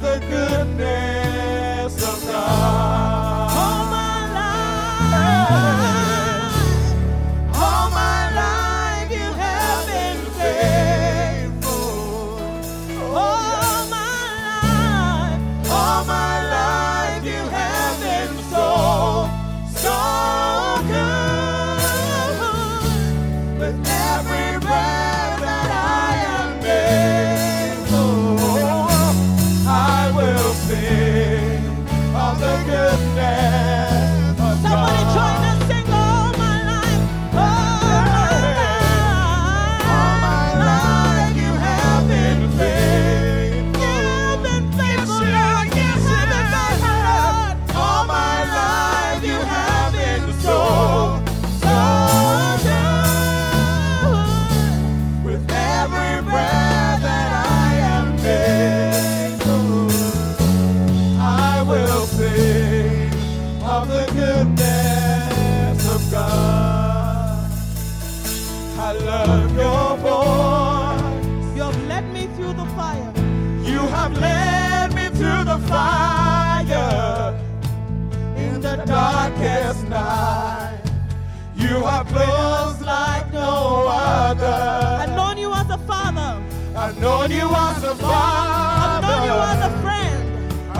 the goodness.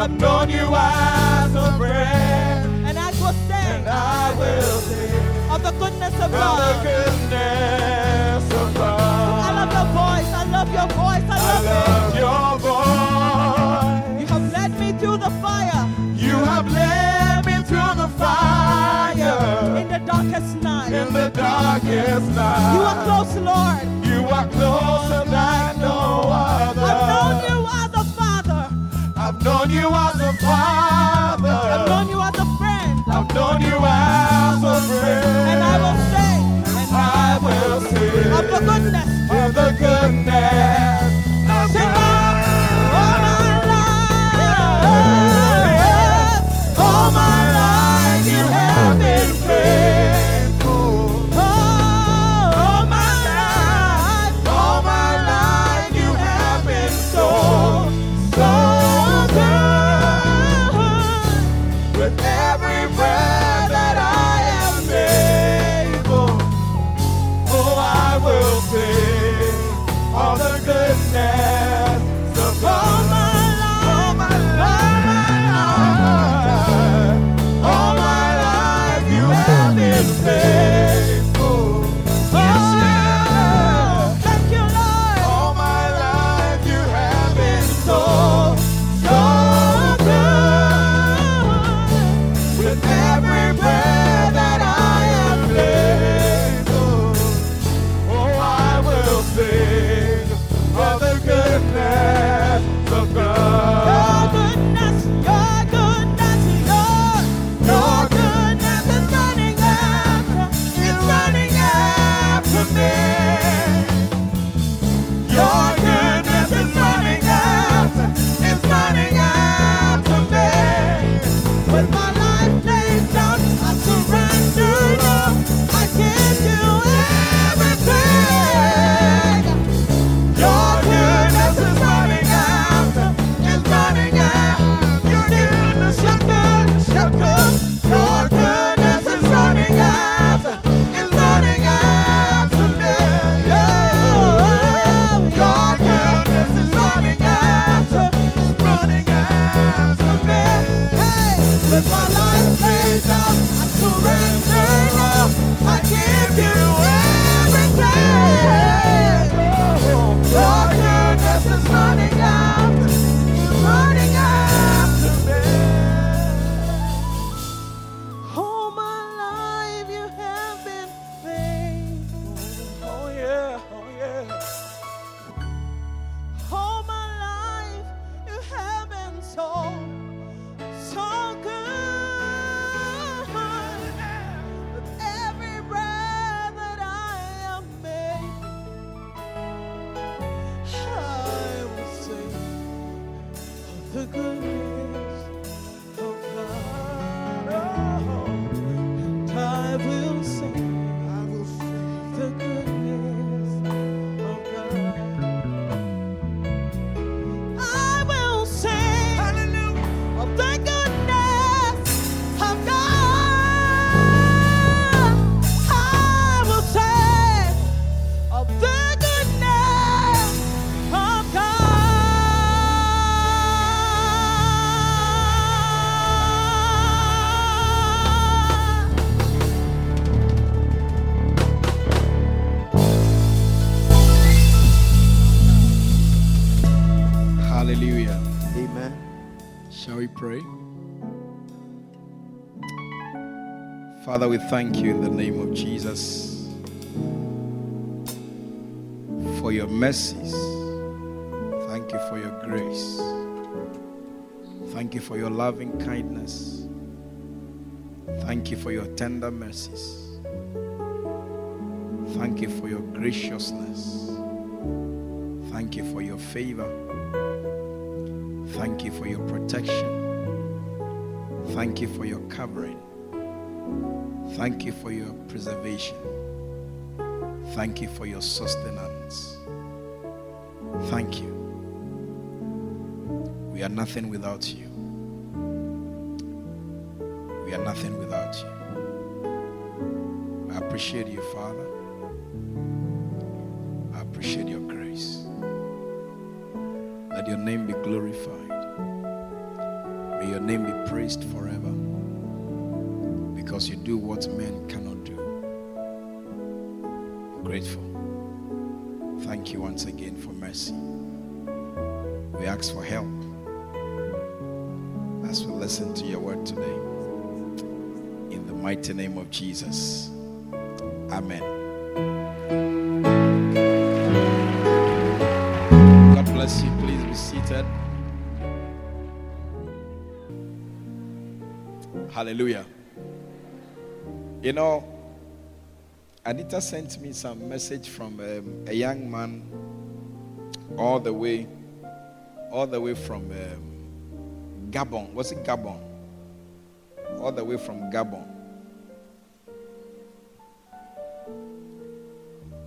I've known you as a friend. And I will sing. And I will sing. Of the goodness of, of God. the goodness of God. I love your voice. I love your voice. I love, I love you. your voice. You have led me through the fire. You have led me through the fire. In the darkest night. In the darkest night. You are close, Lord. You are closer than no other. I've known you I've known you as a father. I've known you as a friend. I've known you as a friend. And I will say, and I will sing of the goodness, of the goodness of God. Father, we thank you in the name of Jesus for your mercies. Thank you for your grace. Thank you for your loving kindness. Thank you for your tender mercies. Thank you for your graciousness. Thank you for your favor. Thank you for your protection. Thank you for your covering. Thank you for your preservation. Thank you for your sustenance. Thank you. We are nothing without you. We are nothing without you. I appreciate you, Father. I appreciate your grace. Let your name be glorified. May your name be praised forever because you do what men cannot do. I'm grateful. Thank you once again for mercy. We ask for help as we listen to your word today. In the mighty name of Jesus. Amen. God bless you. Please be seated. Hallelujah. You know, Anita sent me some message from um, a young man all the way, all the way from um, Gabon. Was it Gabon? All the way from Gabon.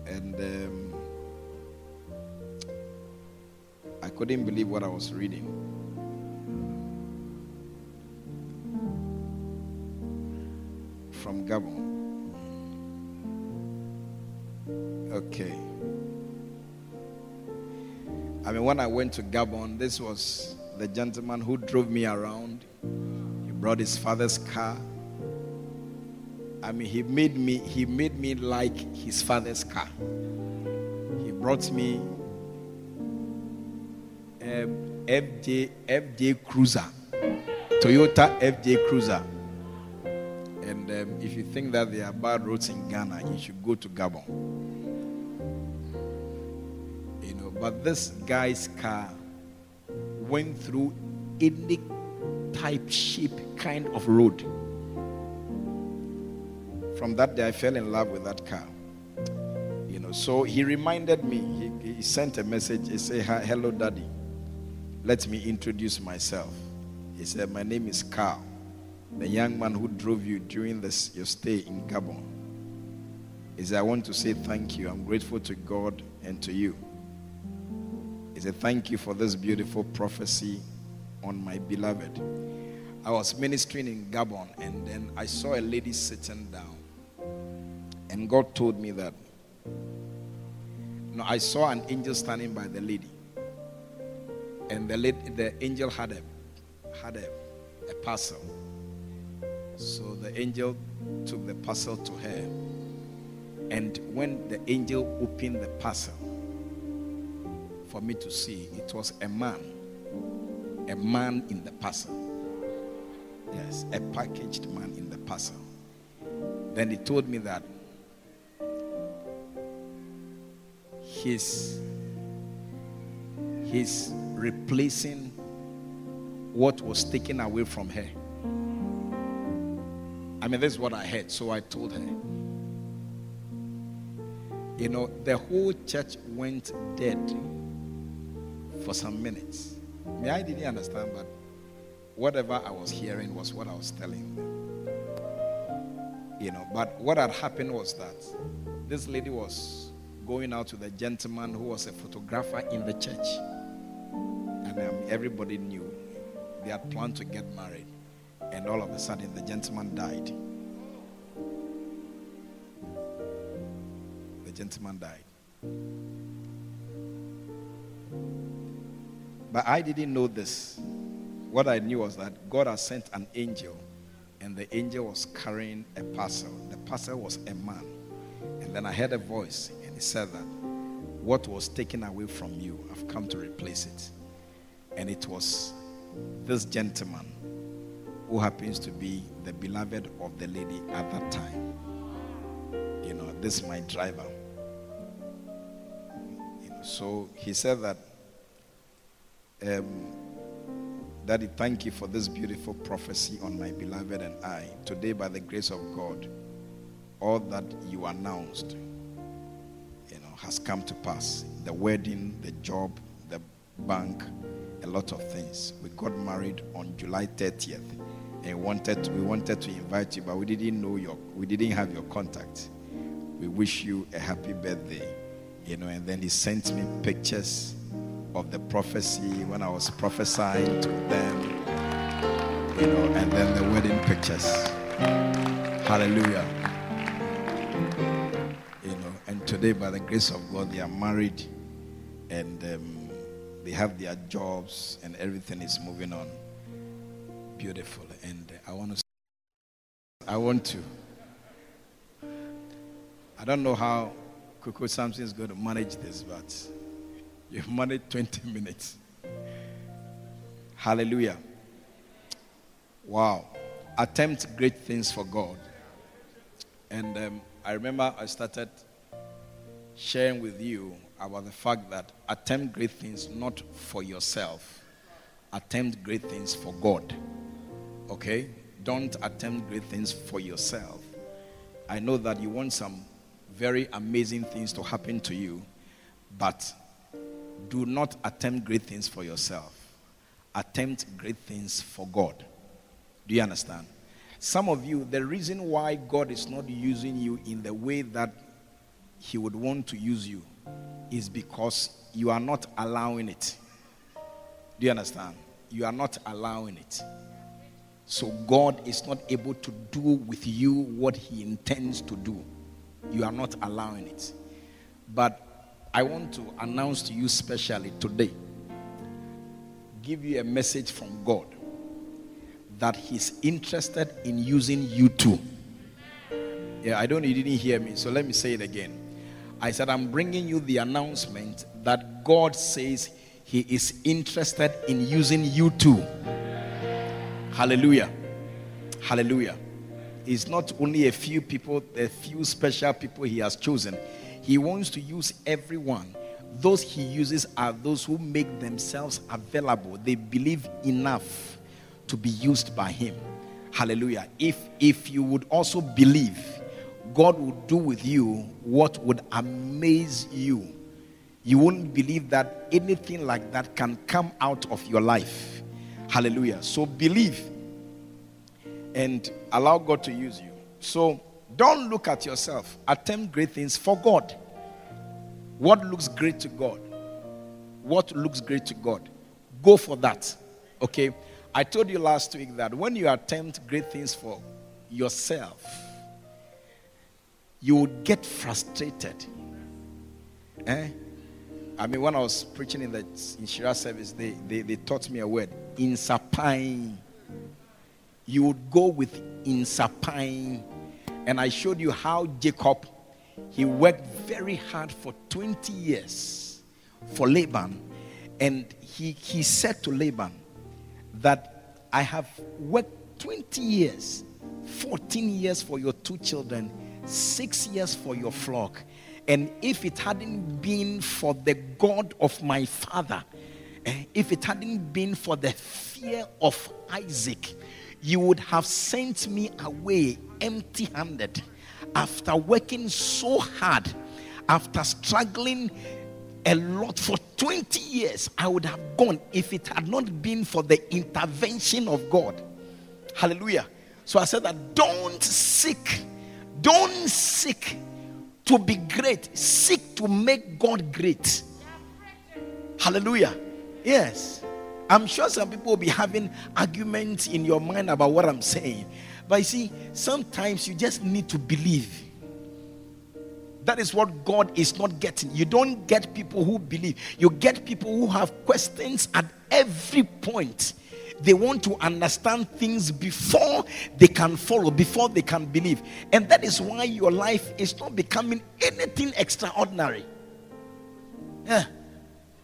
And um, I couldn't believe what I was reading. From Gabon. Okay. I mean, when I went to Gabon, this was the gentleman who drove me around. He brought his father's car. I mean, he made me he made me like his father's car. He brought me um, FJ FJ Cruiser, Toyota FJ Cruiser. And um, if you think that there are bad roads in Ghana, you should go to Gabon. You know, but this guy's car went through any type, shape, kind of road. From that day, I fell in love with that car. You know, so he reminded me. He, he sent a message. He said, "Hello, Daddy. Let me introduce myself." He said, "My name is Carl, the young man who drove you during this your stay in Gabon." Said, "I want to say thank you. I'm grateful to God and to you." He said, Thank you for this beautiful prophecy on my beloved. I was ministering in Gabon and then I saw a lady sitting down. And God told me that. No, I saw an angel standing by the lady. And the, lady, the angel had a had a, a parcel. So the angel took the parcel to her. And when the angel opened the parcel, for me to see. It was a man. A man in the parcel. Yes, a packaged man in the parcel. Then he told me that he's he's replacing what was taken away from her. I mean, this is what I heard, so I told her. You know, the whole church went dead for some minutes. Me, I didn't understand, but whatever I was hearing was what I was telling them. You know, but what had happened was that this lady was going out with a gentleman who was a photographer in the church. And um, everybody knew they had planned to get married. And all of a sudden, the gentleman died. The gentleman died. But I didn't know this. What I knew was that God had sent an angel, and the angel was carrying a parcel. The parcel was a man. And then I heard a voice, and he said that what was taken away from you, I've come to replace it. And it was this gentleman who happens to be the beloved of the lady at that time. You know, this is my driver. You know, so he said that, um, Daddy, thank you for this beautiful prophecy on my beloved and I. Today, by the grace of God, all that you announced, you know, has come to pass. The wedding, the job, the bank, a lot of things. We got married on July 30th, and wanted to, we wanted to invite you, but we didn't know your, we didn't have your contact. We wish you a happy birthday, you know. And then he sent me pictures of the prophecy when I was prophesying to them, you know, and then the wedding pictures. Hallelujah. You know, and today, by the grace of God, they are married and um, they have their jobs and everything is moving on. Beautiful. And I want to, I want to, I don't know how Coco Samson is going to manage this, but You've managed 20 minutes. Hallelujah. Wow. Attempt great things for God. And um, I remember I started sharing with you about the fact that attempt great things not for yourself, attempt great things for God. Okay? Don't attempt great things for yourself. I know that you want some very amazing things to happen to you, but do not attempt great things for yourself. Attempt great things for God. Do you understand? Some of you, the reason why God is not using you in the way that He would want to use you is because you are not allowing it. Do you understand? You are not allowing it. So God is not able to do with you what He intends to do. You are not allowing it. But I want to announce to you specially today, give you a message from God that He's interested in using you too. Yeah, I don't, you didn't hear me, so let me say it again. I said, I'm bringing you the announcement that God says He is interested in using you too. Hallelujah. Hallelujah. It's not only a few people, a few special people He has chosen. He wants to use everyone. Those he uses are those who make themselves available. They believe enough to be used by him. Hallelujah. If if you would also believe, God will do with you what would amaze you. You wouldn't believe that anything like that can come out of your life. Hallelujah. So believe and allow God to use you. So don't look at yourself. Attempt great things for God. What looks great to God? What looks great to God? Go for that. Okay? I told you last week that when you attempt great things for yourself, you would get frustrated. Eh? I mean, when I was preaching in the in Shira service, they, they, they taught me a word, insapine. You would go with insapine and I showed you how Jacob he worked very hard for 20 years for Laban. And he, he said to Laban that I have worked 20 years, 14 years for your two children, six years for your flock. And if it hadn't been for the God of my father, eh, if it hadn't been for the fear of Isaac, you would have sent me away empty handed after working so hard, after struggling a lot for 20 years. I would have gone if it had not been for the intervention of God. Hallelujah. So I said that don't seek, don't seek to be great, seek to make God great. Hallelujah. Yes. I'm sure some people will be having arguments in your mind about what I'm saying. But you see, sometimes you just need to believe. That is what God is not getting. You don't get people who believe, you get people who have questions at every point. They want to understand things before they can follow, before they can believe. And that is why your life is not becoming anything extraordinary. Yeah.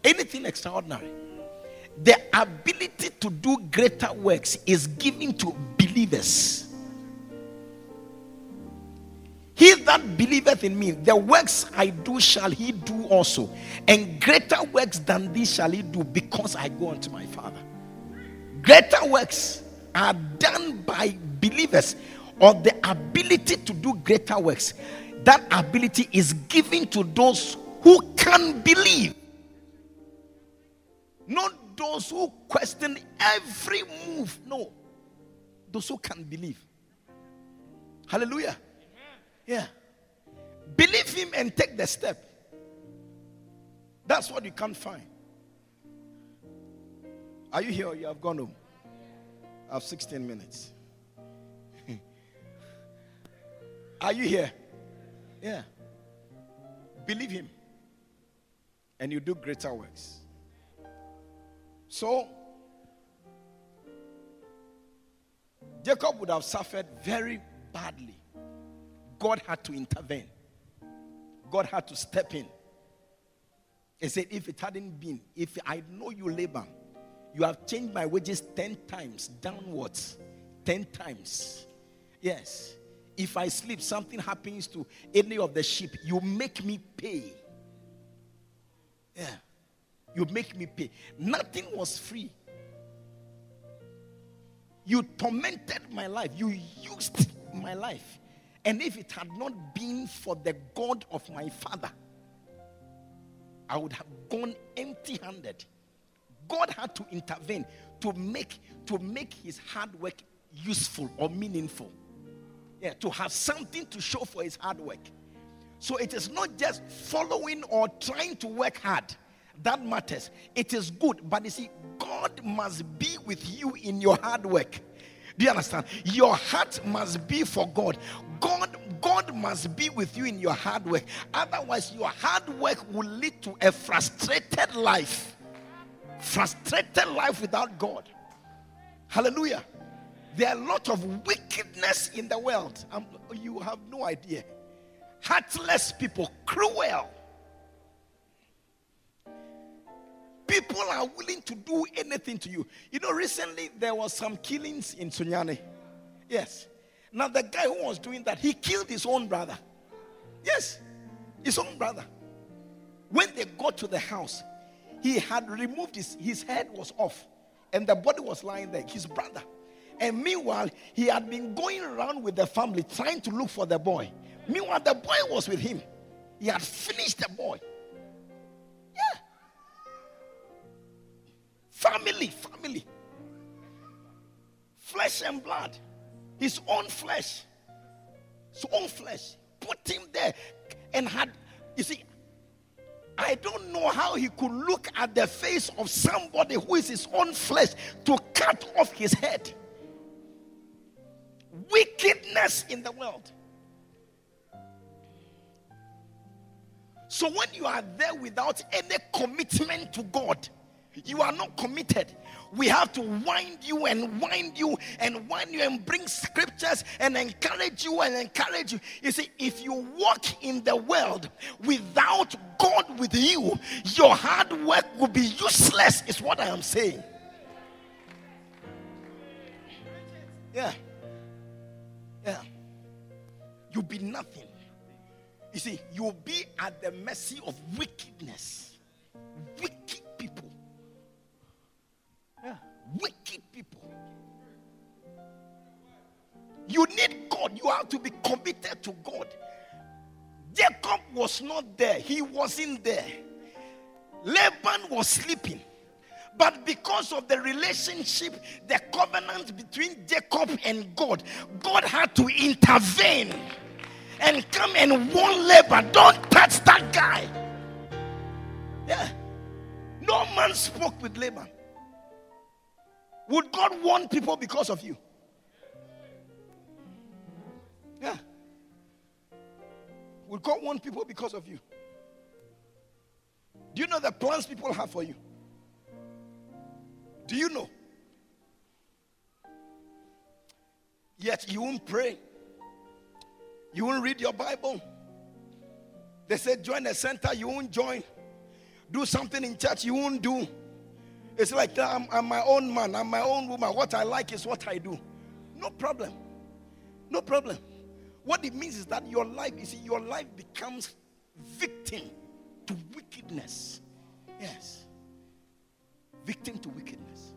Anything extraordinary. The ability to do greater works is given to believers. He that believeth in me, the works I do shall he do also, and greater works than these shall he do, because I go unto my Father. Greater works are done by believers, or the ability to do greater works. That ability is given to those who can believe, not those who question every move. No, those who can believe. Hallelujah. Yeah. Believe him and take the step. That's what you can't find. Are you here or you have gone home? I have 16 minutes. Are you here? Yeah. Believe him. And you do greater works. So, Jacob would have suffered very badly God had to intervene. God had to step in. He said, If it hadn't been, if I know you, Laban, you have changed my wages 10 times downwards. 10 times. Yes. If I sleep, something happens to any of the sheep, you make me pay. Yeah. You make me pay. Nothing was free. You tormented my life. You used my life. And if it had not been for the God of my father, I would have gone empty handed. God had to intervene to make, to make his hard work useful or meaningful. Yeah, to have something to show for his hard work. So it is not just following or trying to work hard that matters. It is good, but you see, God must be with you in your hard work. Do you understand? Your heart must be for God. God, God must be with you in your hard work. Otherwise, your hard work will lead to a frustrated life. Frustrated life without God. Hallelujah. There are a lot of wickedness in the world. Um, you have no idea. Heartless people, cruel People are willing to do anything to you. You know, recently there was some killings in Sunyani. Yes. Now the guy who was doing that, he killed his own brother. Yes, his own brother. When they got to the house, he had removed his, his head was off, and the body was lying there, his brother. And meanwhile, he had been going around with the family trying to look for the boy. Meanwhile, the boy was with him. He had finished the boy. Yeah. Family, family. Flesh and blood. His own flesh. His own flesh. Put him there and had, you see, I don't know how he could look at the face of somebody who is his own flesh to cut off his head. Wickedness in the world. So when you are there without any commitment to God, you are not committed. We have to wind you and wind you and wind you and bring scriptures and encourage you and encourage you. You see, if you walk in the world without God with you, your hard work will be useless, is what I am saying. Yeah. Yeah. You'll be nothing. You see, you'll be at the mercy of wickedness. Wicked You need God. You have to be committed to God. Jacob was not there, he wasn't there. Laban was sleeping. But because of the relationship, the covenant between Jacob and God, God had to intervene and come and warn Laban don't touch that guy. Yeah. No man spoke with Laban. Would God warn people because of you? Yeah. Would God warn people because of you? Do you know the plans people have for you? Do you know? Yet you won't pray. You won't read your Bible. They said join the center, you won't join. Do something in church, you won't do. It's like I'm, I'm my own man, I'm my own woman. What I like is what I do. No problem. No problem. What it means is that your life, you see, your life becomes victim to wickedness. Yes. Victim to wickedness.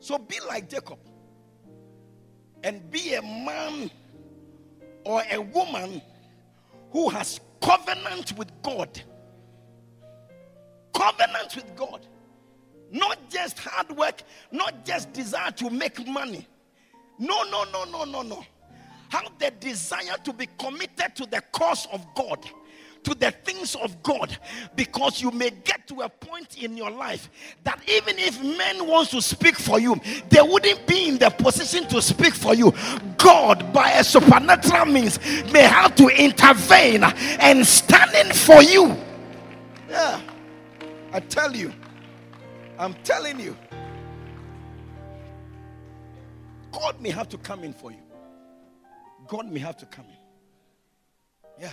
So be like Jacob and be a man or a woman who has covenant with God. Covenant with God. Not just hard work, not just desire to make money. No, no, no, no, no, no. Have the desire to be committed to the cause of God to the things of God because you may get to a point in your life that even if men want to speak for you they wouldn't be in the position to speak for you God by a supernatural means may have to intervene and stand in for you yeah I tell you I'm telling you. God may have to come in for you. God may have to come in. Yeah.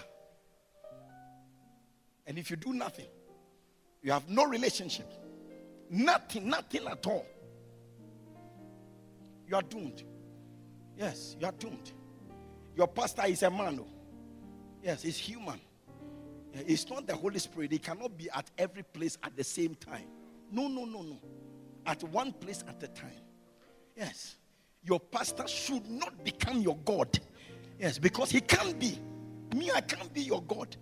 And if you do nothing, you have no relationship, nothing, nothing at all, you are doomed. Yes, you are doomed. Your pastor is a man. Yes, he's human. It's not the Holy Spirit. He cannot be at every place at the same time. No, no, no, no. At one place at a time. Yes. Your pastor should not become your God. Yes, because he can't be. Me, I can't be your God.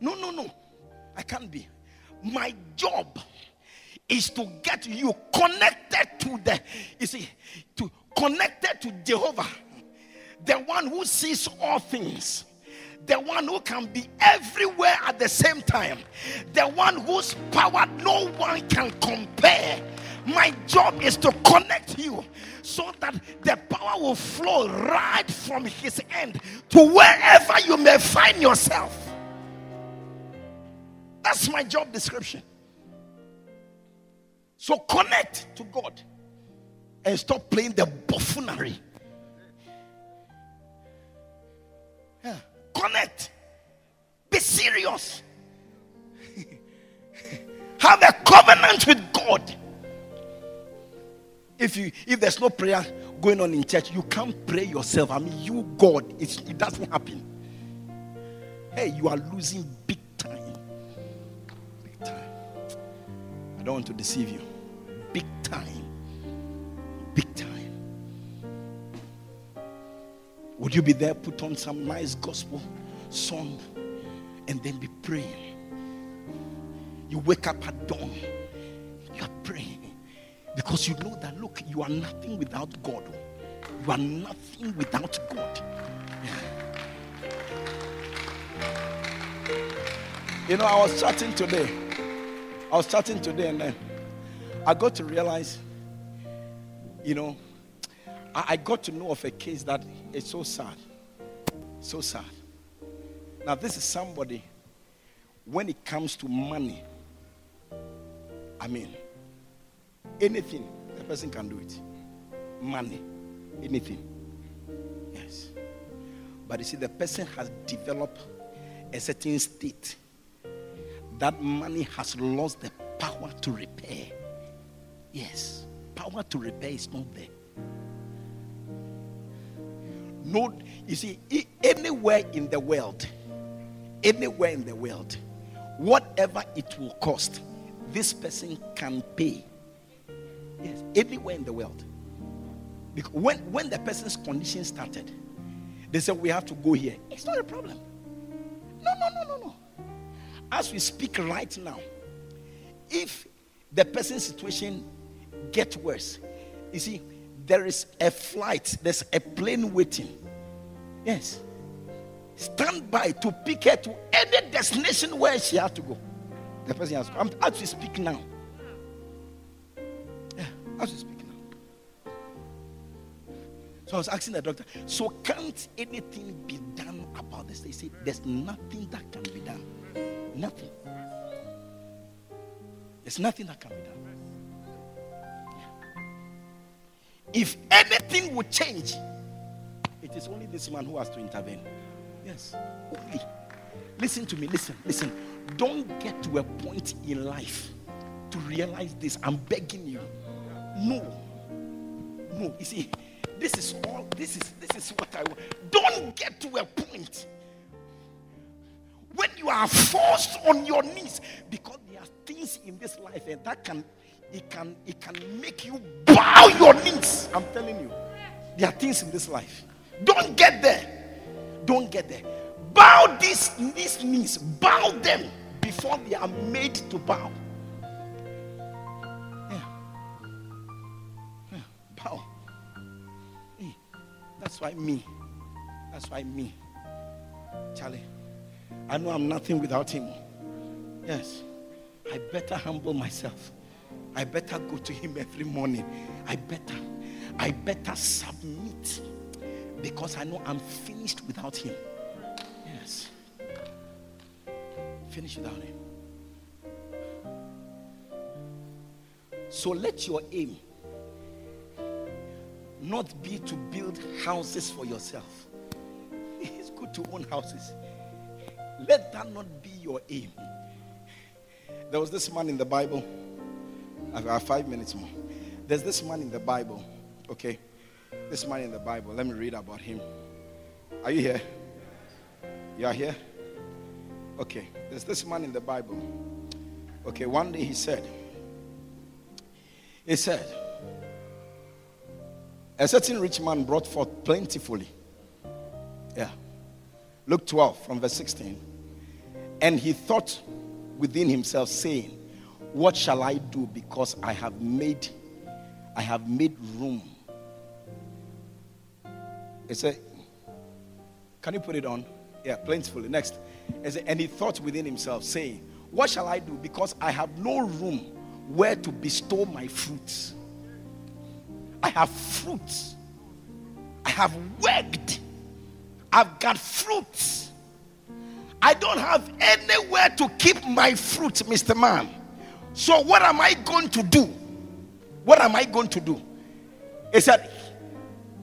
No, no, no. I can't be. My job is to get you connected to the, you see, to connected to Jehovah, the one who sees all things the one who can be everywhere at the same time, the one whose power no one can compare. My job is to connect you so that the power will flow right from his end to wherever you may find yourself. That's my job description. So connect to God and stop playing the buffoonery. Yeah. Connect. Be serious. Have a covenant with God. If you if there's no prayer going on in church, you can't pray yourself. I mean, you God, it doesn't happen. Hey, you are losing big time. Big time. I don't want to deceive you. Big time. Big time. Would you be there, put on some nice gospel song, and then be praying? You wake up at dawn, you are praying because you know that look, you are nothing without God. You are nothing without God. You know, I was chatting today. I was chatting today, and then I got to realize, you know, I got to know of a case that is so sad. So sad. Now, this is somebody, when it comes to money, I mean, anything, the person can do it. Money, anything. Yes. But you see, the person has developed a certain state that money has lost the power to repair. Yes, power to repair is not there. No, you see, anywhere in the world, anywhere in the world, whatever it will cost, this person can pay. Yes, anywhere in the world. Because when, when the person's condition started, they said we have to go here. It's not a problem. No, no, no, no, no. As we speak right now, if the person's situation gets worse, you see, there is a flight, there's a plane waiting. Yes. Stand by to pick her to any destination where she has to go. The person has to come. As we speak now. As we speak now. So I was asking the doctor, so can't anything be done about this? They said, there's nothing that can be done. Nothing. There's nothing that can be done. If anything would change, it is only this man who has to intervene. Yes, only. Listen to me, listen, listen. Don't get to a point in life to realize this. I'm begging you. No. No. You see, this is all this is this is what I want. Don't get to a point when you are forced on your knees because there are things in this life and that can it can it can make you bow your knees. I'm telling you. There are things in this life. Don't get there. Don't get there. Bow these, these knees, bow them before they are made to bow. That's why me. That's why me. Charlie. I know I'm nothing without him. Yes. I better humble myself. I better go to him every morning. I better, I better submit because I know I'm finished without him. Yes. Finished without him. So let your aim not be to build houses for yourself. It's good to own houses. Let that not be your aim. There was this man in the Bible. I have got five minutes more. There's this man in the Bible, okay? This man in the Bible. Let me read about him. Are you here? You are here? Okay. There's this man in the Bible. Okay, one day he said, He said, A certain rich man brought forth plentifully. Yeah. Luke 12 from verse 16. And he thought within himself, saying, What shall I do? Because I have made I have made room. He said, Can you put it on? Yeah, plentifully. Next. He said, and he thought within himself, saying, What shall I do? Because I have no room where to bestow my fruits. I have fruits. I have worked. I've got fruits. I don't have anywhere to keep my fruit, Mr. Man. So, what am I going to do? What am I going to do? He said,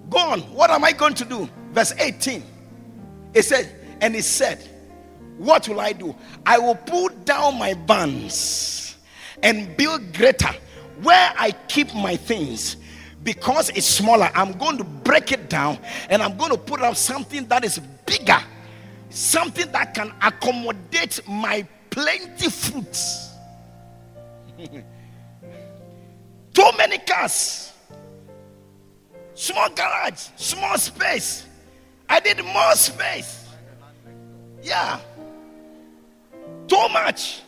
Go on, what am I going to do? Verse 18. He said, And he said, What will I do? I will pull down my barns and build greater where I keep my things because it's smaller. I'm going to break it down and I'm going to put up something that is bigger something that can accommodate my plenty fruits. Too many cars, small garage, small space. I need more space. Yeah, too much.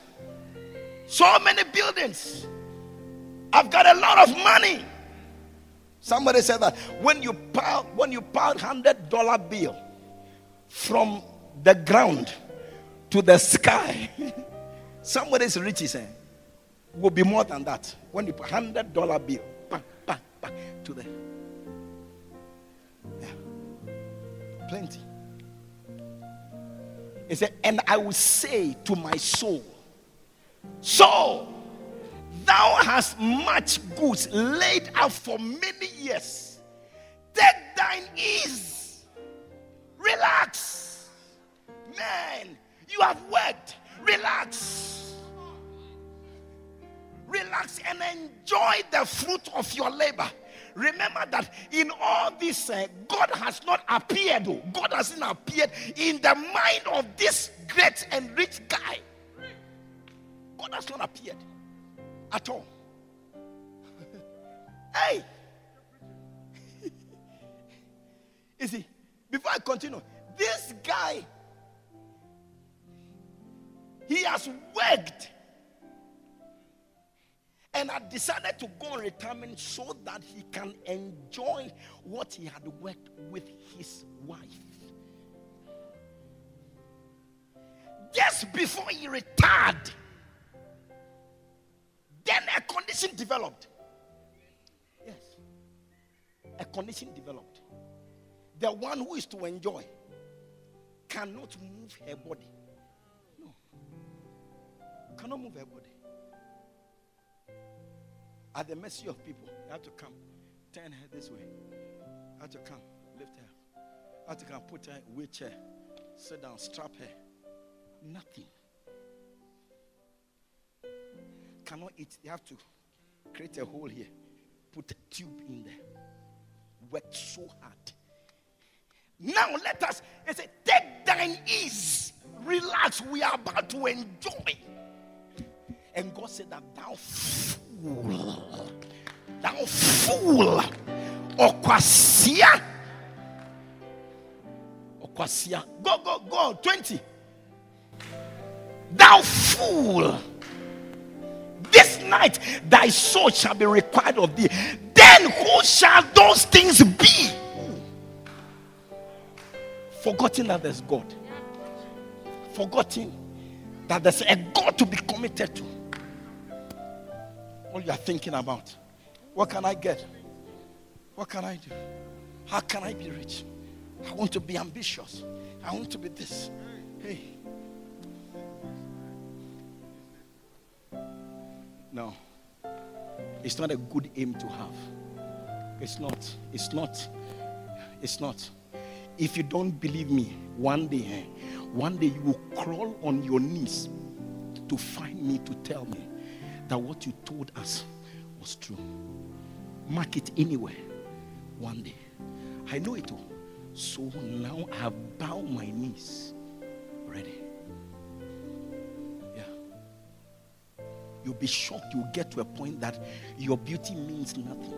So many buildings. I've got a lot of money. Somebody said that when you pile when you pile hundred dollar bill from the ground to the sky. Somebody's riches eh, will be more than that. When you put hundred dollar bill, bang, bang, bang, to the yeah. plenty. He said, and I will say to my soul, Soul, thou hast much goods laid out for many years. Take thine ease. Relax. Man, you have worked. Relax. Relax and enjoy the fruit of your labor. Remember that in all this, uh, God has not appeared. Oh, God hasn't appeared in the mind of this great and rich guy. God has not appeared at all. hey, you see, before I continue, this guy he has worked and had decided to go on retirement so that he can enjoy what he had worked with his wife. Just before he retired, then a condition developed. Yes, a condition developed. The one who is to enjoy cannot move her body No. cannot move her body. At the mercy of people, you have to come, turn her this way. You have to come, lift her. You have to come, put her in wheelchair, sit down, strap her. Nothing. Cannot eat. They have to create a hole here, put a tube in there, work so hard. Now let us say, take thine ease, relax. We are about to enjoy. And God said that thou fool, thou fool, Okwasia, Okwasia, go, go, go, 20. Thou fool, this night thy soul shall be required of thee. Then who shall those things be? Forgotten that there's God. Forgotten that there's a God to be committed to. All you are thinking about. What can I get? What can I do? How can I be rich? I want to be ambitious. I want to be this. Hey. No. It's not a good aim to have. It's not. It's not. It's not. If you don't believe me, one day, eh, one day you will crawl on your knees to find me to tell me that what you told us was true. Mark it anywhere. One day. I know it all. So now I have bowed my knees. Ready. You'll be shocked. You'll get to a point that your beauty means nothing.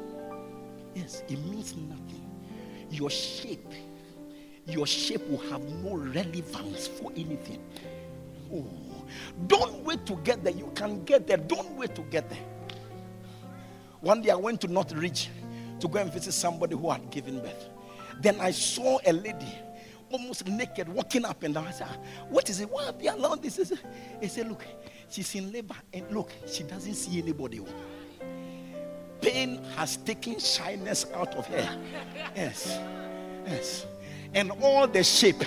Yes, it means nothing. Your shape, your shape will have no relevance for anything. Oh, don't wait to get there. You can get there. Don't wait to get there. One day I went to North Ridge to go and visit somebody who had given birth. Then I saw a lady almost naked walking up and down. I said, ah, What is it? Why have you allowed this? He said, Look, she's in labor and look, she doesn't see anybody. Pain has taken shyness out of her. Yes. Yes. And all the shape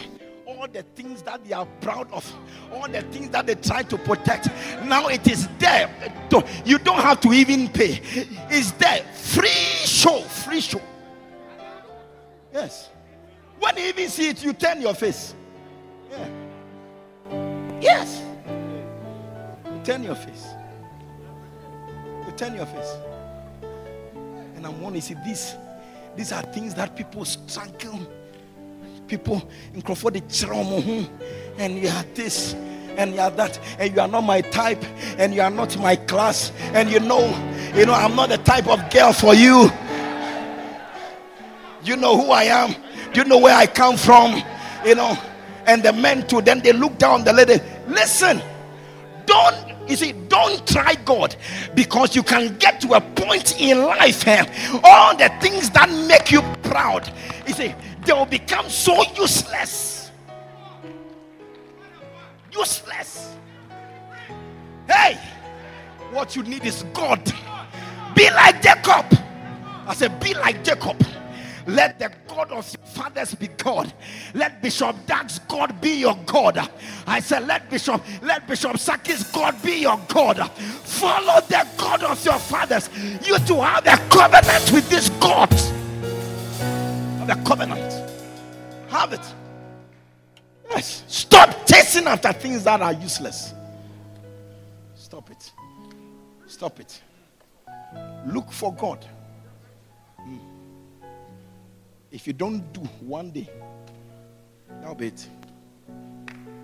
all the things that they are proud of, all the things that they try to protect. Now it is there. You don't have to even pay. It's there. Free show. Free show. Yes. When you even see it, you turn your face. Yeah. Yes. Turn your face. You turn your face. And I'm want to see this. These are things that people struggle people in Crawford, and you are this and you are that, and you are not my type, and you are not my class, and you know, you know, I'm not the type of girl for you. You know who I am, you know where I come from, you know, and the men too. Then they look down the lady. Listen, don't you see, don't try God because you can get to a point in life, eh, all the things that make you proud. You see, they will become so useless. Useless. Hey, what you need is God. Be like Jacob. I said, Be like Jacob. Let the God of fathers be God. Let Bishop Dag's God be your God. I said, Let Bishop, let Bishop Saki's God be your God. Follow the God of your fathers. You to have a covenant with this God. Have a covenant. Have it. Yes. Stop chasing after things that are useless. Stop it. Stop it. Look for God. If you don't do one day, that'll be it.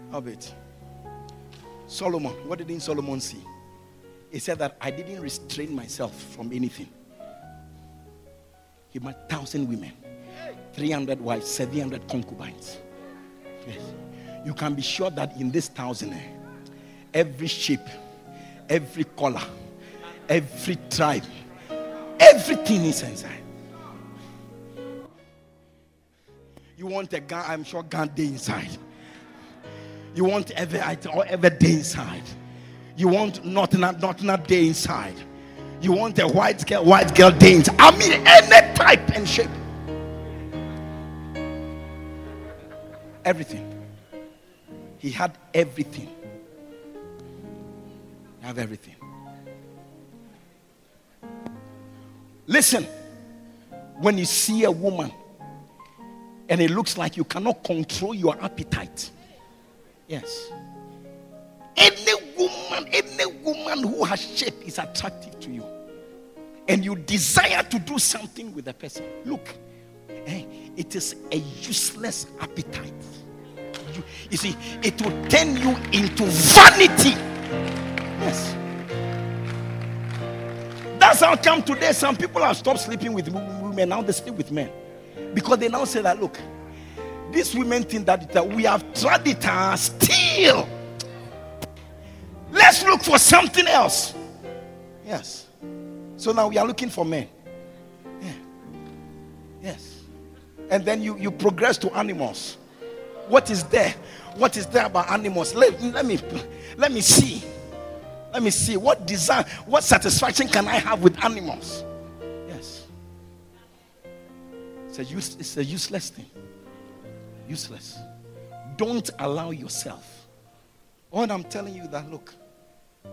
That'll be it. Solomon, what did Solomon see? He said that I didn't restrain myself from anything. He met thousand women, 300 wives, 700 concubines. Yes. You can be sure that in this thousand, eh, every shape, every color, every tribe, everything is inside. You want a gun, I'm sure gun day inside. You want every item or every day inside. You want not not not not day inside. You want a white girl, white girl day inside. I mean any type and shape. Everything. He had everything. Have everything. Listen, when you see a woman and it looks like you cannot control your appetite, yes, any woman, any woman who has shape is attractive to you, and you desire to do something with the person, look, eh, it is a useless appetite. You, you see, it will turn you into vanity. Yes. That's how come today some people have stopped sleeping with women, now they sleep with men. Because they now say that, look, these women think that, that we have tried it and still. Let's look for something else. Yes. So now we are looking for men. Yeah. Yes. And then you, you progress to animals. What is there? What is there about animals? Let, let me let me see. Let me see what desire, what satisfaction can I have with animals? A, use, it's a useless thing. Useless. Don't allow yourself. What I'm telling you that look,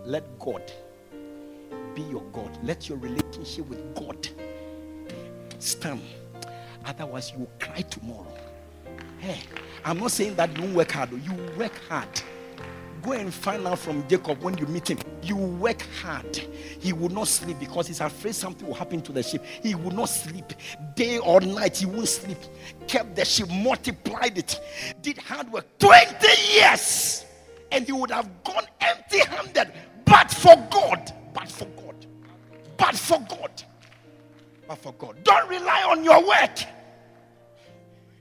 let God be your God. Let your relationship with God stand. Otherwise, you will cry tomorrow. Hey, I'm not saying that you won't work hard. Oh. You work hard. Go and find out from Jacob when you meet him. You work hard. He will not sleep because he's afraid something will happen to the sheep. He will not sleep day or night. He won't sleep. Kept the sheep, multiplied it, did hard work 20 years, and he would have gone empty handed. But for God, but for God, but for God, but for God. Don't rely on your work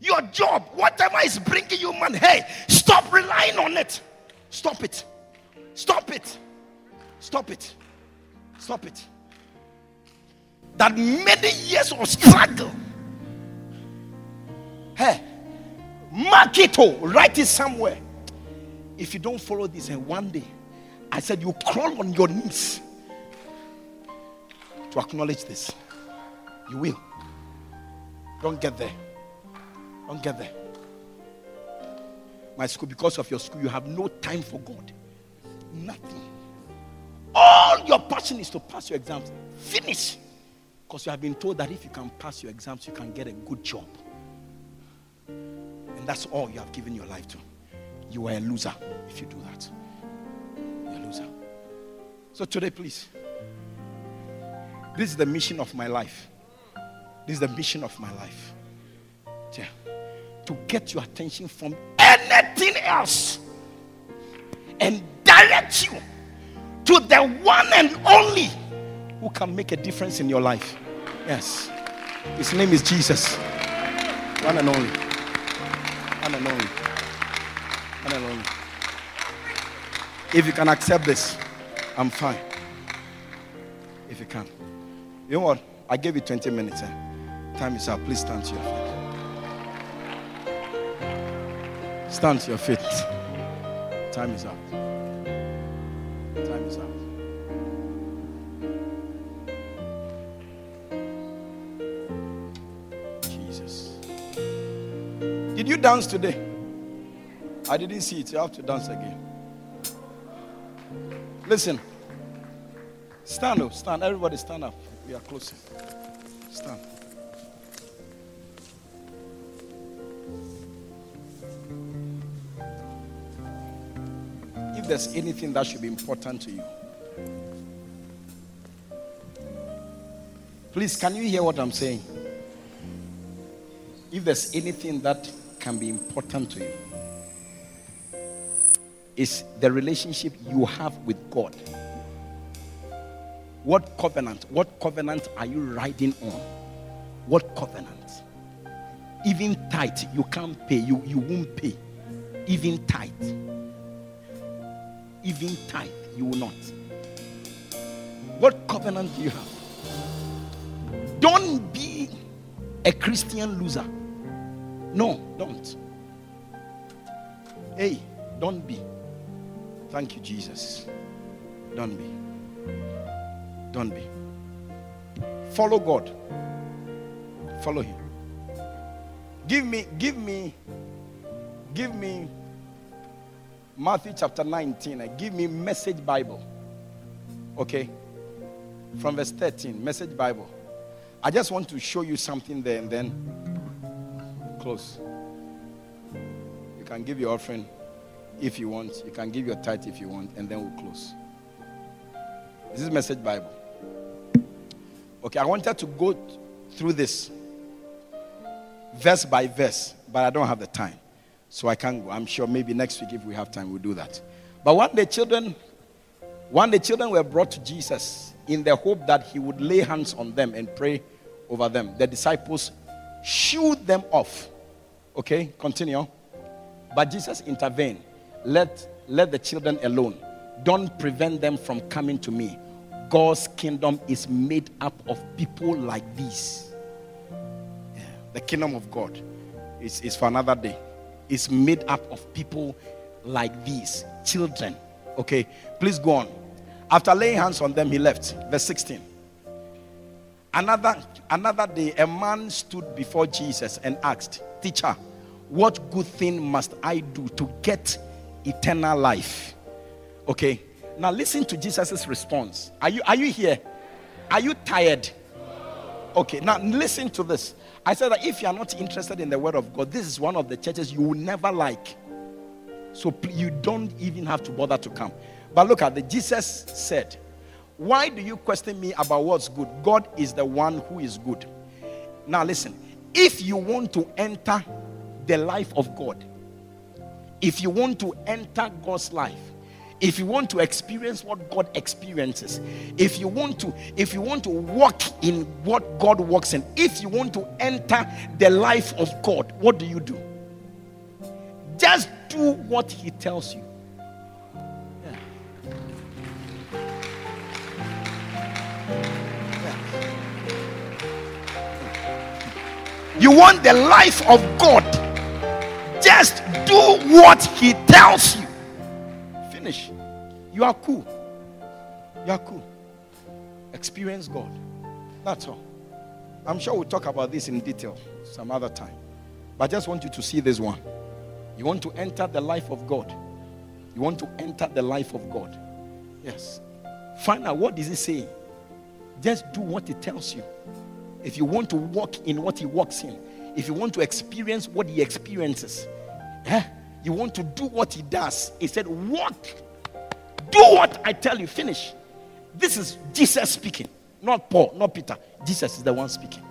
your job, whatever is bringing you money, hey, stop relying on it. Stop it. Stop it. Stop it. Stop it. That many years of struggle. Hey, mark it all, write it somewhere. If you don't follow this, and one day, I said you crawl on your knees to acknowledge this. You will. Don't get there. Don't get there. My school, because of your school, you have no time for God. Nothing. All your passion is to pass your exams. Finish. Because you have been told that if you can pass your exams, you can get a good job. And that's all you have given your life to. You are a loser if you do that. You're a loser. So today, please. This is the mission of my life. This is the mission of my life. Yeah to get your attention from anything else and direct you to the one and only who can make a difference in your life. Yes. His name is Jesus. One and only. One and only. One and only. If you can accept this, I'm fine. If you can. You know what? I gave you 20 minutes. Eh? Time is up. Please stand to your feet. Stand to your feet. Time is up. Time is up. Jesus. Did you dance today? I didn't see it. You have to dance again. Listen. Stand up. Stand. Everybody stand up. We are closing. Stand. If there's anything that should be important to you. Please, can you hear what I'm saying? If there's anything that can be important to you, is the relationship you have with God. What covenant? What covenant are you riding on? What covenant? Even tight, you can't pay. You, you won't pay. Even tight even tithe, you will not. What covenant do you have? Don't be a Christian loser. No, don't. Hey, don't be. Thank you, Jesus. Don't be. Don't be. Follow God. Follow Him. Give me, give me, give me Matthew chapter 19. Give me message Bible. Okay? From verse 13, message Bible. I just want to show you something there and then close. You can give your offering if you want. You can give your tithe if you want, and then we'll close. This is Message Bible. Okay, I wanted to go through this verse by verse, but I don't have the time. So I can't go. I'm sure maybe next week, if we have time, we'll do that. But when the children, when the children were brought to Jesus in the hope that he would lay hands on them and pray over them, the disciples shooed them off. Okay, continue. But Jesus intervened. Let, let the children alone. Don't prevent them from coming to me. God's kingdom is made up of people like these. Yeah. The kingdom of God is, is for another day. It's made up of people like these children. Okay, please go on. After laying hands on them, he left. Verse 16. Another, another day, a man stood before Jesus and asked, Teacher, what good thing must I do to get eternal life? Okay, now listen to Jesus' response. Are you, are you here? Are you tired? Okay, now listen to this. I said that if you are not interested in the word of God, this is one of the churches you will never like. So you don't even have to bother to come. But look at the Jesus said, Why do you question me about what's good? God is the one who is good. Now listen, if you want to enter the life of God, if you want to enter God's life, if you want to experience what god experiences if you want to if you want to walk in what god walks in if you want to enter the life of god what do you do? Just do what he tells you. You want the life of god. Just do what he tells you. You are cool. You are cool. Experience God. That's all. I'm sure we'll talk about this in detail some other time. But I just want you to see this one. You want to enter the life of God. You want to enter the life of God. Yes. Find out what is he saying. Just do what he tells you. If you want to walk in what he walks in, if you want to experience what he experiences, eh? you want to do what he does. He said, Walk, do what I tell you. Finish. This is Jesus speaking, not Paul, not Peter. Jesus is the one speaking.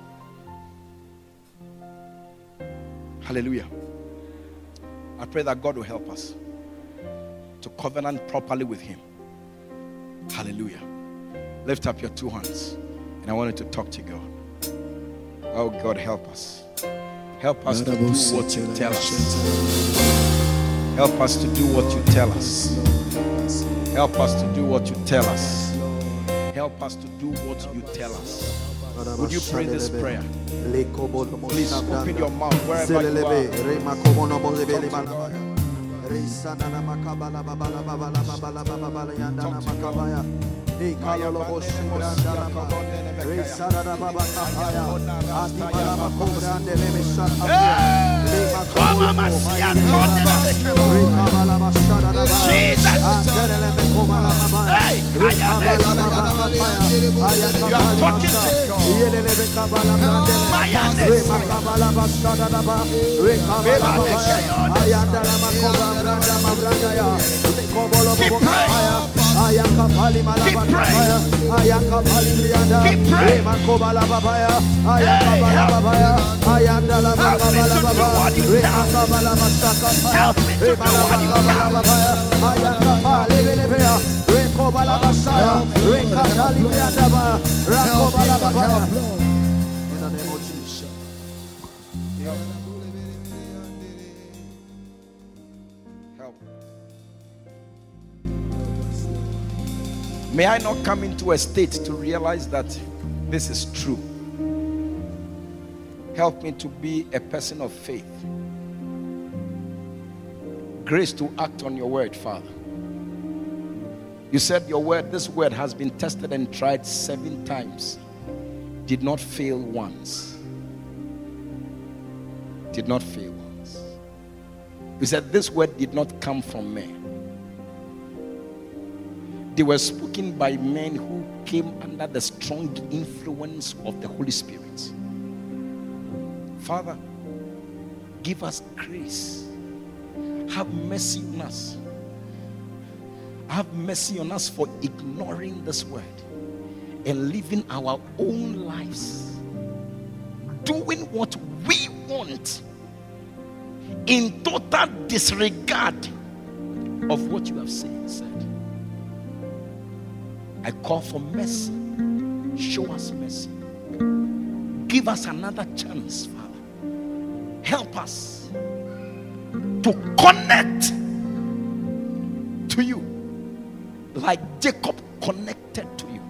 Hallelujah. I pray that God will help us to covenant properly with Him. Hallelujah. Lift up your two hands, and I wanted to talk to God. Oh, God, help us. Help us to do what you tell us. Help us to do what you tell us. Help us to do what you tell us. Help us to do what you tell us. Would you pray this prayer? Please open your mouth wherever you are. Hey, Kalolobo Shimbranda Resarada Baba Kapaya, Atibala Makobra and Lemisha Come on, Masia, Rekabala Bashada, Jesus, Antelele Komala Hey, Ayabala Kapaya, Ayakabala Bashada, Yelele Kabala Brandele, Remakabala Bashada, Rekabala Bashada, Ayandala Makobra Branda Mabrandaya, Rekobolo Kapaya, Ayakapali Malabaya, Ayakapali Brianda, Remakobala Babaya, Ayakabala Babaya, Ayandala Babala Babaya, Remakabala Masaka, Remakabala Babaya, Ayakapali Belebea, Rekobala Basaya, Rekatali Brianda, Rakobala Babaya. In the name of Jesus. May I not come into a state to realize that this is true. Help me to be a person of faith. Grace to act on your word, Father. You said your word, this word has been tested and tried seven times, did not fail once. Did not fail once. You said this word did not come from men they were spoken by men who came under the strong influence of the Holy Spirit. Father, give us grace. Have mercy on us. Have mercy on us for ignoring this word and living our own lives, doing what we want in total disregard of what you have said. I call for mercy. Show us mercy. Give us another chance, Father. Help us to connect to you like Jacob connected to you.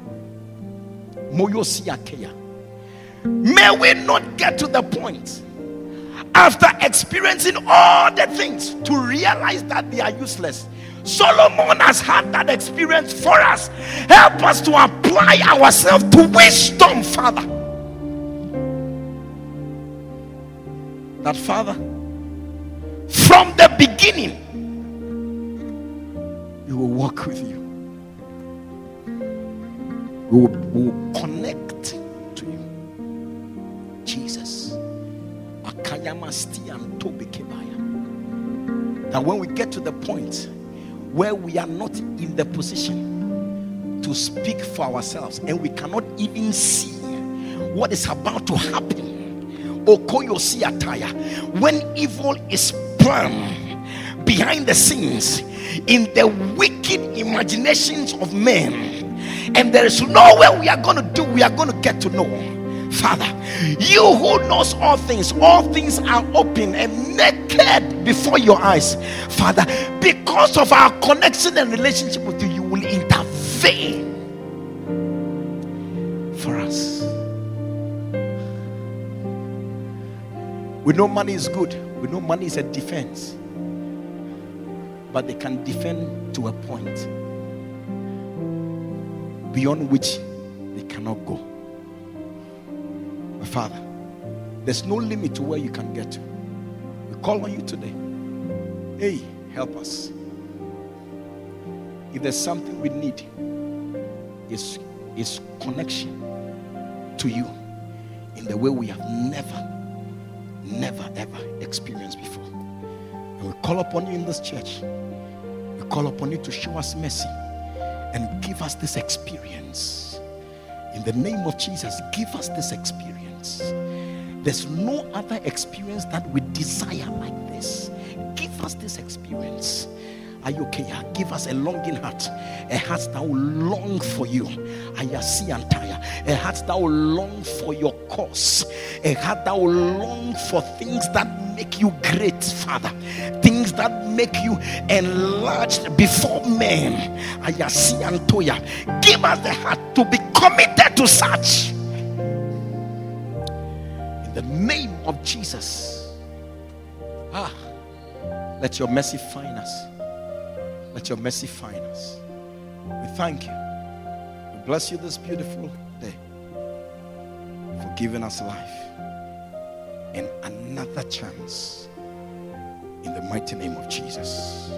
May we not get to the point after experiencing all the things to realize that they are useless. Solomon has had that experience for us. Help us to apply ourselves to wisdom, Father. That, Father, from the beginning, we will walk with you. We will, we will connect to you. Jesus. That when we get to the point where we are not in the position to speak for ourselves and we cannot even see what is about to happen. When evil is planned behind the scenes in the wicked imaginations of men, and there is nowhere we are going to do, we are going to get to know Father, you who knows all things, all things are open and naked before your eyes. Father, because of our connection and relationship with you, you will intervene for us. We know money is good, we know money is a defense, but they can defend to a point beyond which they cannot go. Father, there's no limit to where you can get to. We call on you today. Hey, help us. If there's something we need, it's, it's connection to you in the way we have never, never, ever experienced before. And we call upon you in this church. We call upon you to show us mercy and give us this experience. In the name of Jesus, give us this experience There's no other experience that we desire like this. Give us this experience. Are you okay? Give us a longing heart, a heart that will long for you. I see and tire. A heart that will long for your cause, a heart that will long for things that make you great, Father. Things that make you enlarged before men. I see and toya. Give us the heart to be committed to such the name of Jesus. Ah, let your mercy find us. Let your mercy find us. We thank you. We bless you this beautiful day for giving us life and another chance in the mighty name of Jesus.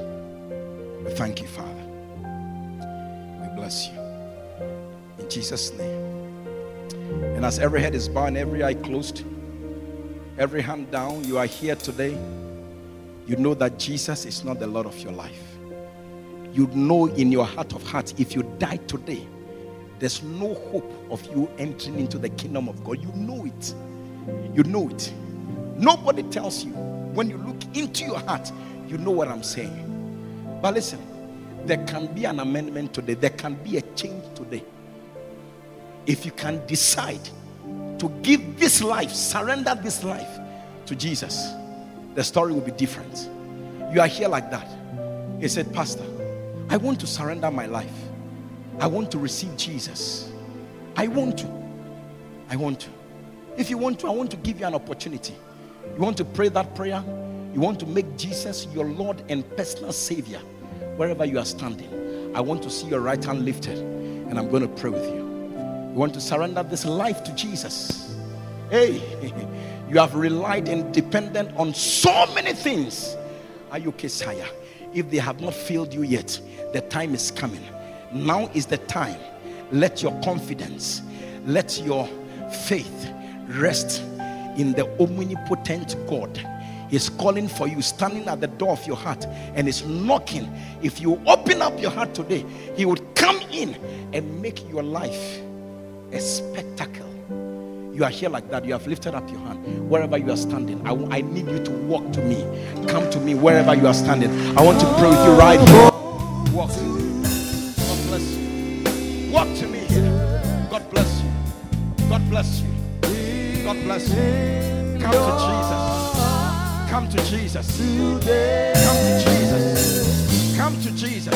We thank you, Father. We bless you. In Jesus' name. And as every head is bowed and every eye closed, every hand down, you are here today, you know that Jesus is not the Lord of your life. You know in your heart of hearts, if you die today, there's no hope of you entering into the kingdom of God. You know it. You know it. Nobody tells you. When you look into your heart, you know what I'm saying. But listen, there can be an amendment today, there can be a change today. If you can decide to give this life, surrender this life to Jesus, the story will be different. You are here like that. He said, Pastor, I want to surrender my life. I want to receive Jesus. I want to. I want to. If you want to, I want to give you an opportunity. You want to pray that prayer? You want to make Jesus your Lord and personal Savior wherever you are standing. I want to see your right hand lifted and I'm going to pray with you. You want to surrender this life to Jesus. Hey, you have relied and dependent on so many things. Are you Kesaya? If they have not failed you yet, the time is coming. Now is the time. Let your confidence, let your faith rest in the omnipotent God. He's calling for you, standing at the door of your heart, and is knocking. If you open up your heart today, He would come in and make your life a spectacle. You are here like that. You have lifted up your hand. Wherever you are standing, I, I need you to walk to me. Come to me wherever you are standing. I want to pray with you right here. Walk to me. God bless you. Walk to me here. God bless you. God bless you. God bless you. Come to Jesus. Come to Jesus. Come to Jesus. Come to Jesus.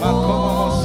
Makomo sayalane.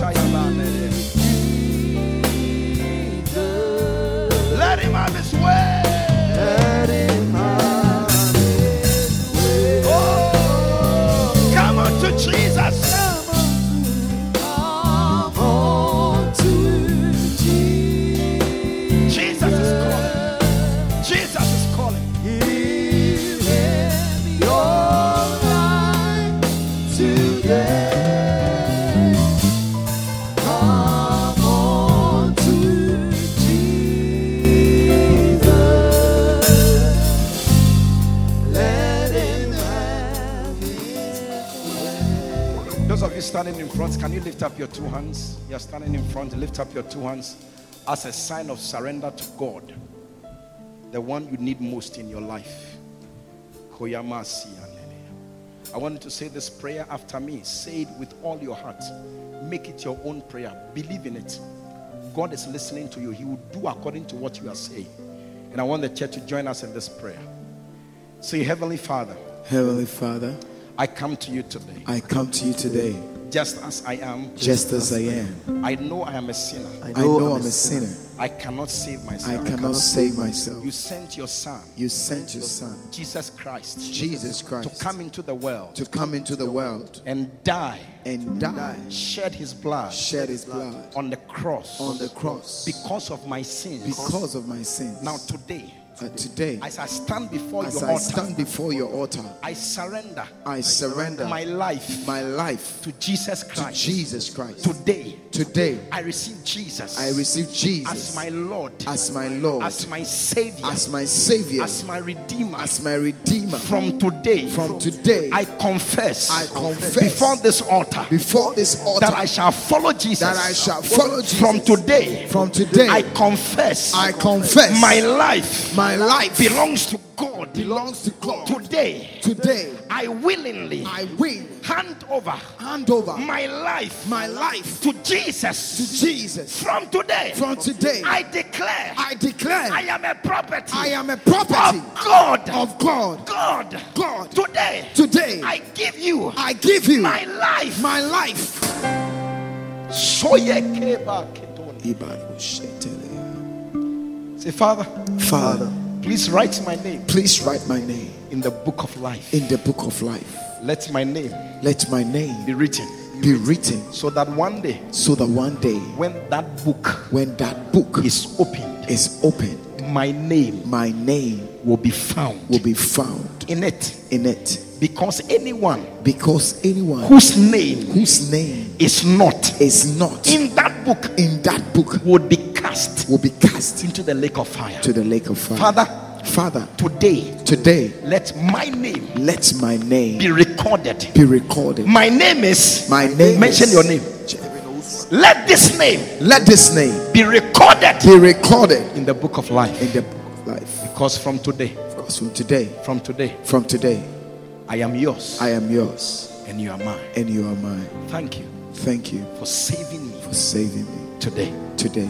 Standing in front, can you lift up your two hands? You're standing in front, lift up your two hands as a sign of surrender to God, the one you need most in your life. I want you to say this prayer after me. Say it with all your heart. Make it your own prayer. Believe in it. God is listening to you. He will do according to what you are saying. And I want the church to join us in this prayer. Say, Heavenly Father, Heavenly Father, I come to you today I come to you today just as I am. just as I am. I know I am a sinner. I know I'm a sinner. I cannot save myself. I myself. cannot save myself. You sent your son, You sent your Son, Jesus Christ, Jesus Christ. to come into the world to come into the world and die, and die, shed his blood shed his blood on the cross on the cross because of my sins. because of my sins. Now today, Uh, today, as I stand before as your I altar, stand before your altar, I surrender I surrender my life my life to Jesus to Christ. Jesus Christ. Today, Today, I receive Jesus I receive Jesus as my Lord, as my Lord, as my Savior, as my Savior, as my Redeemer. as my Redeemer. From today, From today, I confess, I confess before this altar before this altar that I shall follow Jesus. that I shall follow Jesus. From today, From today, I confess I confess my life my life belongs to God. belongs to God. Today, Today, I willingly I will hand over hand over my life, my life to Jesus. to Jesus. From today, From today, I declare I declare I am a property I am a property of God. of God. God. God. Today, Today, I give you I give you my life. my life. Soyekeba ketoni. Say, Father, Father, please write my name please write my name in the book of life. in the book of life. Let my name Let my name be written be written so that one day, so that one day, when that book when that book is opened, is opened, my name my name will be found will be found in it. in it. Because anyone Because anyone whose name whose name is not is not in that book in that book would be cast will be cast into the lake of fire. to the lake of fire. Father, Father, today, today let my name let my name be recorded. be recorded. My name is, My name mention is- your name. Let this name Let this name be recorded be recorded in the book of life. in the book of life. Because from today, Because from today, from today, from today, I am yours I am yours and you are mine. and you are mine. Thank you Thank you for saving me for saving me today. today.